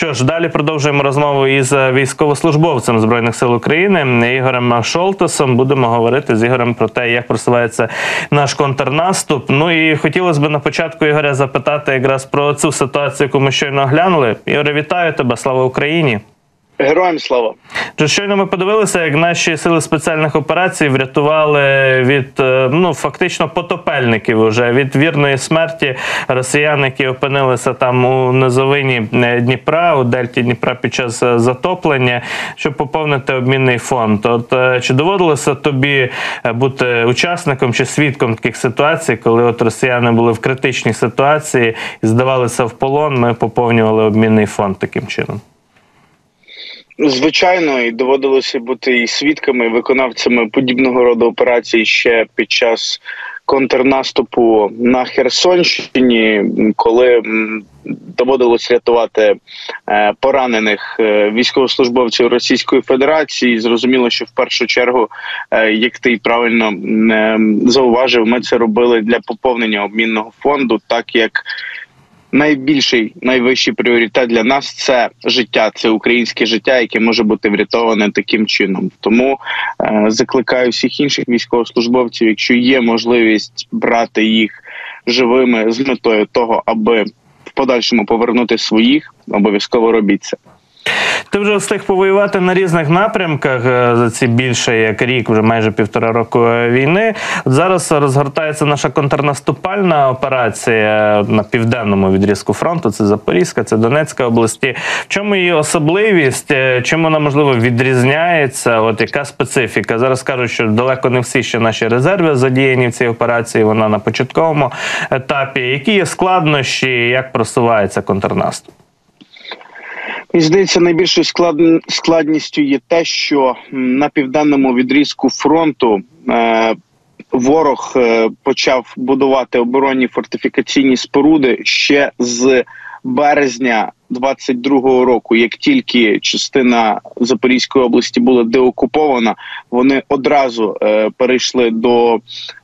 Що ж, далі продовжуємо розмову із військовослужбовцем збройних сил України Ігорем Шолтесом. Будемо говорити з Ігорем про те, як просувається наш контрнаступ. Ну і хотілося б на початку Ігоря запитати якраз про цю ситуацію, яку ми щойно оглянули. Ігоре, вітаю тебе! Слава Україні! Героям слава Чи щойно ми подивилися, як наші сили спеціальних операцій врятували від е, ну фактично потопельників уже від вірної смерті росіян, які опинилися там у низовині е, Дніпра, у Дельті Дніпра під час е, затоплення, щоб поповнити обмінний фонд. От чи доводилося тобі бути учасником чи свідком таких ситуацій, коли от росіяни були в критичній ситуації і здавалися в полон? Ми поповнювали обмінний фонд таким чином. Звичайно, і доводилося бути і свідками, і виконавцями подібного роду операцій ще під час контрнаступу на Херсонщині, коли доводилось рятувати е, поранених е, військовослужбовців Російської Федерації. Зрозуміло, що в першу чергу, е, як ти правильно зауважив, ми це робили для поповнення обмінного фонду, так як найбільший найвищий пріоритет для нас це життя, це українське життя, яке може бути врятоване таким чином. Тому е, закликаю всіх інших військовослужбовців, якщо є можливість брати їх живими з метою того, аби в подальшому повернути своїх, обов'язково робіть це. Ти вже встиг повоювати на різних напрямках е, за ці більше як рік, вже майже півтора року е, війни. От зараз розгортається наша контрнаступальна операція на південному відрізку фронту. Це Запорізька, це Донецька області. В чому її особливість? Е, чим вона можливо відрізняється? От яка специфіка? Зараз кажуть, що далеко не всі ще наші резерви задіяні в цій операції. Вона на початковому етапі. Які є складнощі, як просувається контрнаступ? І здається, найбільшою складністю є те, що на південному відрізку фронту е, ворог е, почав будувати оборонні фортифікаційні споруди ще з березня 22-го року. Як тільки частина Запорізької області була деокупована, вони одразу е, перейшли до,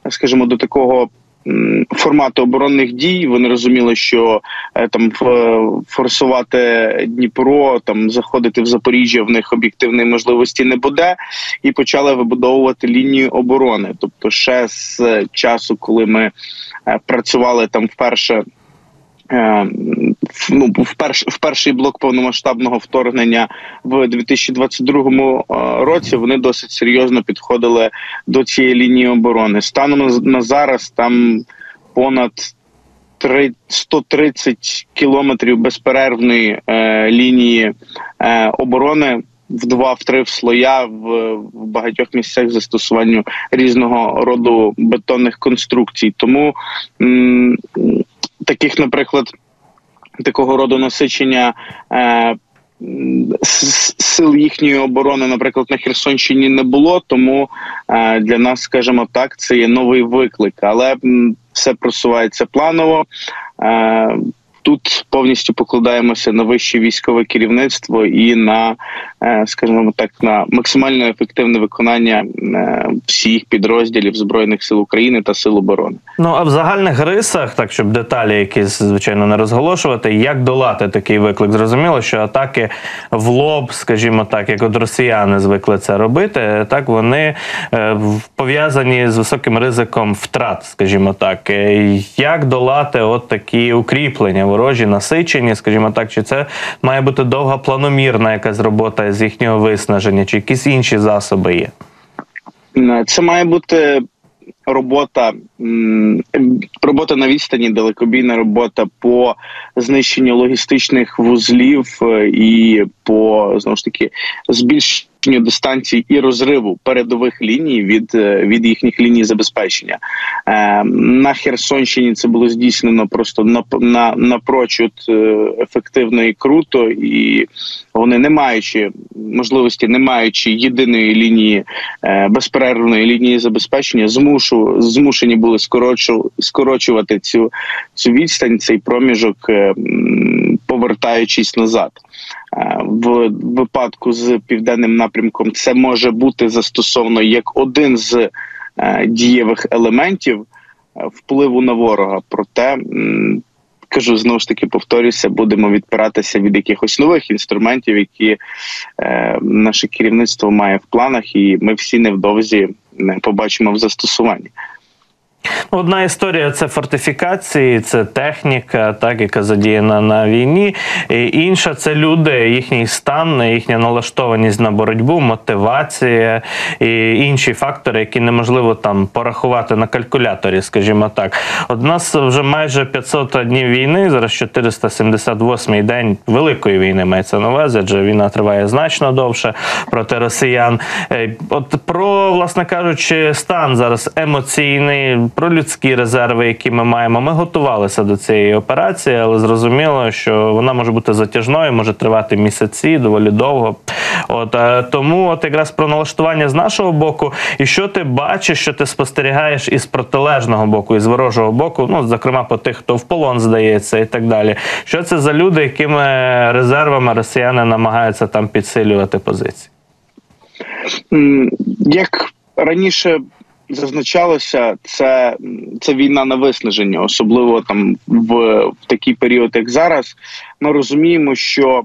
скажімо, до такого формату оборонних дій. Вони розуміли, що е, там форсувати Дніпро, там заходити в Запоріжжя в них об'єктивної можливості не буде, і почали вибудовувати лінію оборони. Тобто, ще з часу, коли ми е, працювали там вперше. Ну, в перш в перший блок повномасштабного вторгнення в 2022 е, році вони досить серйозно підходили до цієї лінії оборони. Станом на зараз там понад 130 кілометрів безперервної е, лінії е, оборони. В два в три в слоя в, в багатьох місцях застосуванню різного роду бетонних конструкцій. Тому м, таких, наприклад, такого роду насичення е, сил їхньої оборони, наприклад, на Херсонщині не було. Тому е, для нас, скажімо так, це є новий виклик, але все просувається планово. Тут повністю покладаємося на вище військове керівництво і на, е, скажімо так, на максимально ефективне виконання е, всіх підрозділів збройних сил України та сил оборони. Ну а в загальних рисах, так щоб деталі, якісь звичайно не розголошувати, як долати такий виклик? Зрозуміло, що атаки в лоб, скажімо так, як от росіяни звикли це робити, так вони е, пов'язані з високим ризиком втрат, скажімо так, як долати от такі укріплення ворожі насичені, скажімо так, чи це має бути довга планомірна якась робота з їхнього виснаження, чи якісь інші засоби є? Це має бути робота робота на відстані, далекобійна робота по знищенню логістичних вузлів е, і по знову ж таки збільшенню збільшенню дистанції і розриву передових ліній від е, від їхніх ліній забезпечення е, на Херсонщині. Це було здійснено просто на на напрочуд е, ефективно і круто, і вони не маючи можливості, не маючи єдиної лінії безперервної лінії забезпечення, змушу змушені були скорочу, скорочувати цю цю відстань, цей проміжок, повертаючись назад. Е, в випадку з південним напрямком це може бути застосовано як один з е, дієвих елементів е, впливу на ворога. Проте кажу знову ж таки, повторюся, будемо відпиратися від якихось нових інструментів, які наше керівництво має в планах, і ми всі невдовзі не побачимо в застосуванні. Одна історія це фортифікації, це техніка, так яка задіяна на війні. І Інша це люди, їхній стан, їхня налаштованість на боротьбу, мотивація і інші фактори, які неможливо там порахувати на калькуляторі, скажімо так. От у нас вже майже 500 днів війни, зараз 478-й день великої війни мається на увазі, адже війна триває значно довше проти росіян. Е, От про, власне кажучи, стан зараз емоційний про людські резерви, які ми маємо. Ми готувалися до цієї операції, але зрозуміло, що вона може бути затяжною, може тривати місяці, доволі довго. От е, тому, от якраз про налаштування з нашого боку, і що ти бачиш, що ти спостерігаєш із протилежного боку, із ворожого боку, ну зокрема по тих, хто в полон здається, і так далі. Що це за люди, якими резервами росіяни намагаються там підсилювати позиції? Як раніше зазначалося, це це війна на виснаження, особливо там в, в такий період, як зараз. Ми розуміємо, що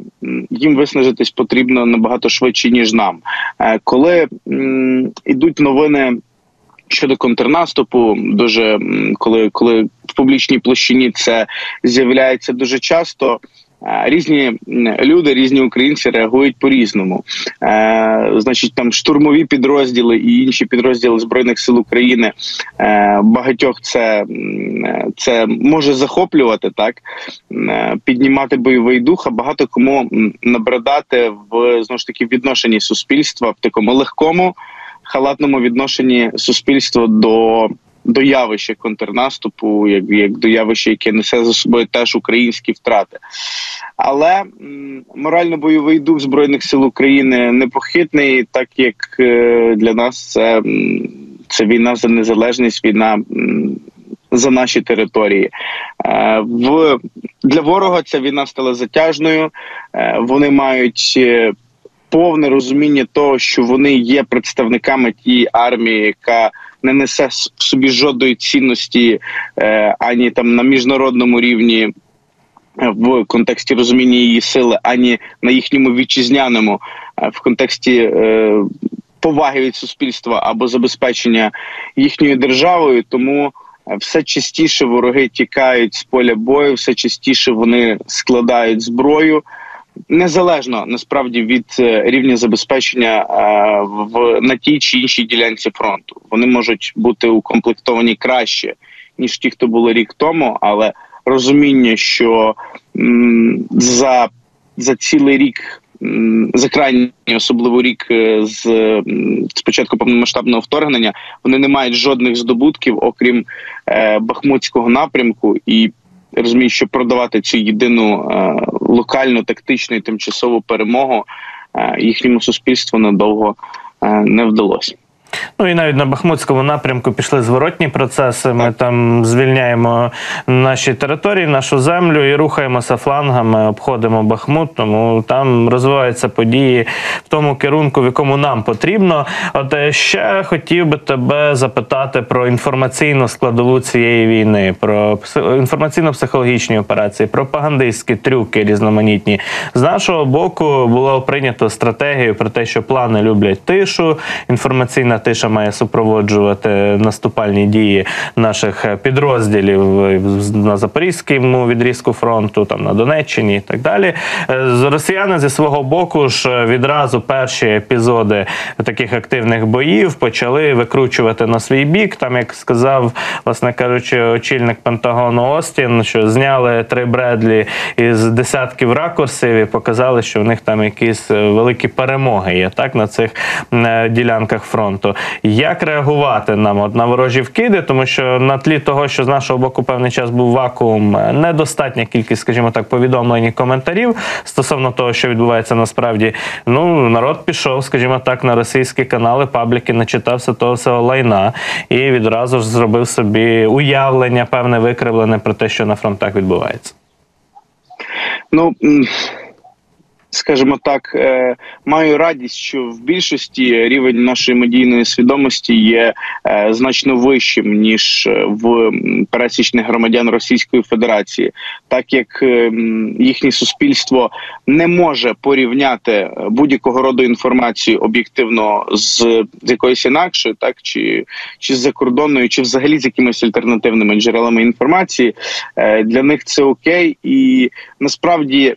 їм виснажитись потрібно набагато швидше ніж нам. Е, коли м, ідуть новини. Щодо контрнаступу, дуже коли коли в публічній площині це з'являється дуже часто. Різні люди, різні українці реагують по різному. Е, Значить, там штурмові підрозділи і інші підрозділи збройних сил України е, багатьох це це може захоплювати, так е, піднімати бойовий дух. А багато кому набридати в знову ж таки відношенні суспільства в такому легкому халатному відношенні суспільства до до явища контрнаступу, як як до явища, яке несе за собою теж українські втрати. Але морально-бойовий дух Збройних сил України непохитний, так як е, для нас це, це війна за незалежність, війна. За наші території е, в для ворога ця війна стала затяжною. Е, вони мають повне розуміння того, що вони є представниками тієї армії, яка не несе в собі жодної цінності е, ані там на міжнародному рівні. Е, в контексті розуміння її сили, ані на їхньому вітчизняному, е, в контексті е, поваги від суспільства або забезпечення їхньою державою, тому е, все частіше вороги тікають з поля бою, все частіше вони складають зброю незалежно насправді від е, рівня забезпечення е, в на тій чи іншій ділянці фронту. Вони можуть бути укомплектовані краще ніж ті, хто були рік тому, але розуміння, що за, за цілий рік. За крайній особливо рік е, з спочатку повномасштабного вторгнення вони не мають жодних здобутків, окрім е, Бахмутського напрямку, і розумію, що продавати цю єдину е, локальну тактичну і тимчасову перемогу е, їхньому суспільству надовго е, не вдалося. Ну і навіть на Бахмутському напрямку пішли зворотні процеси. Ми там звільняємо наші території, нашу землю і рухаємося флангами, обходимо Бахмут. Тому там розвиваються події в тому керунку, в якому нам потрібно. От е, ще хотів би тебе запитати про інформаційну складову цієї війни, про інформаційно-психологічні операції, пропагандистські трюки різноманітні. З нашого боку було прийнято стратегію про те, що плани люблять тишу, інформаційна тиша має супроводжувати наступальні дії наших підрозділів на Запорізькому відрізку фронту, там на Донеччині і так далі. Росіяни зі свого боку ж відразу перші епізоди таких активних боїв почали викручувати на свій бік. Там, як сказав, власне кажучи, очільник Пентагону Остін, що зняли три Бредлі із десятків ракурсів і показали, що в них там якісь великі перемоги є так на цих ділянках фронту. Як реагувати нам от на ворожі вкиди, тому що на тлі того, що з нашого боку певний час був вакуум, недостатня кількість, скажімо так, повідомлень і коментарів стосовно того, що відбувається насправді. Ну народ пішов, скажімо так, на російські канали, пабліки, начитався того всього лайна і відразу ж зробив собі уявлення, певне викривлене про те, що на фронтах відбувається. Ну скажімо так, е, маю радість, що в більшості рівень нашої медійної свідомості є е, значно вищим ніж е, в пересічних громадян Російської Федерації, так як їхнє суспільство не може порівняти будь-якого роду інформацію об'єктивно з, якоюсь інакшою, так чи, чи з закордонною, чи взагалі з якимись альтернативними джерелами інформації. Для них це окей, і насправді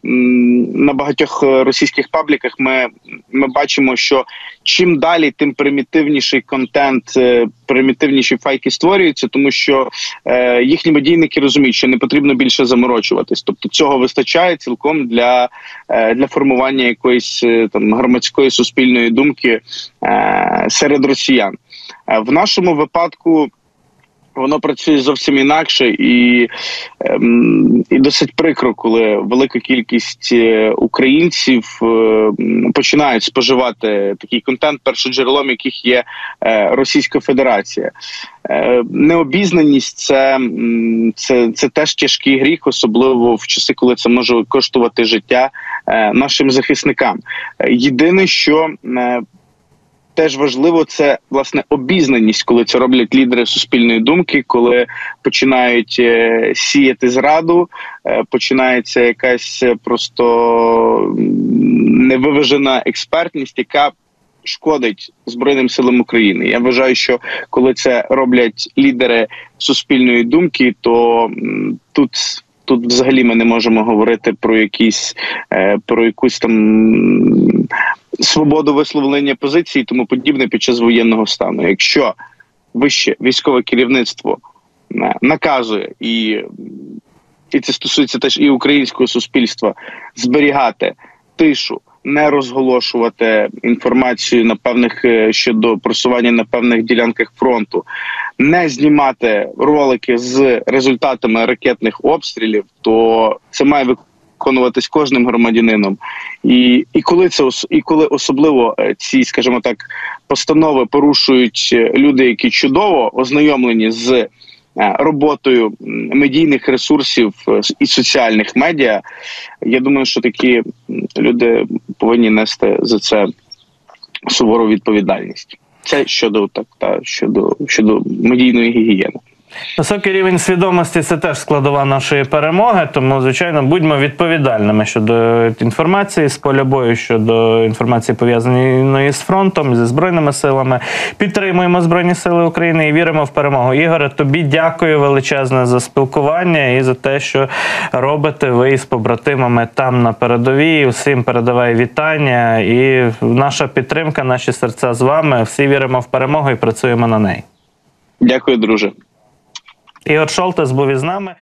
на багатьох російських пабліках ми, ми бачимо, що чим далі, тим примітивніший контент, е, примітивніші файки створюються, тому що е, їхні медійники розуміють, що не потрібно більше заморочуватись. Тобто цього вистачає цілком для, е, для формування якоїсь е, там громадської суспільної думки е, серед росіян. Е, в нашому випадку. Воно працює зовсім інакше і, ем, і досить прикро, коли велика кількість е, українців е, починають споживати такий контент, першоджерелом яких є е, Російська Федерація. Необізнаність це, це, це теж тяжкий гріх, особливо в часи, коли це може коштувати життя нашим захисникам. Єдине, що теж важливо це власне обізнаність, коли це роблять лідери суспільної думки, коли починають е, сіяти зраду, е, починається якась е, просто невиважена експертність, яка шкодить Збройним силам України. Я вважаю, що коли це роблять лідери суспільної думки, то тут. Тут взагалі ми не можемо говорити про якісь про якусь там свободу висловлення позиції тому подібне під час воєнного стану. Якщо вище військове керівництво е, наказує і, і це стосується теж і українського суспільства зберігати тишу. Не розголошувати інформацію на певних е, щодо просування на певних ділянках фронту, не знімати ролики з результатами ракетних обстрілів, то це має виконуватись кожним громадянином. І, і коли це і коли особливо е, ці, скажімо так, постанови порушують е, люди, які чудово ознайомлені з е, роботою медійних ресурсів і соціальних медіа, я думаю, що такі люди повинні нести за це сувору відповідальність. Це щодо так та щодо щодо медійної гігієни. Високий рівень свідомості це теж складова нашої перемоги, тому, звичайно, будьмо відповідальними щодо інформації з поля бою, щодо інформації пов'язаної з фронтом, зі збройними силами. Підтримуємо Збройні Сили України і віримо в перемогу. Ігоре, тобі дякую величезне за спілкування і за те, що робите ви із побратимами там на передовій. Усім передавай вітання і наша підтримка, наші серця з вами. Всі віримо в перемогу і працюємо на неї. Дякую, друже. Ігор Шолтес був із нами.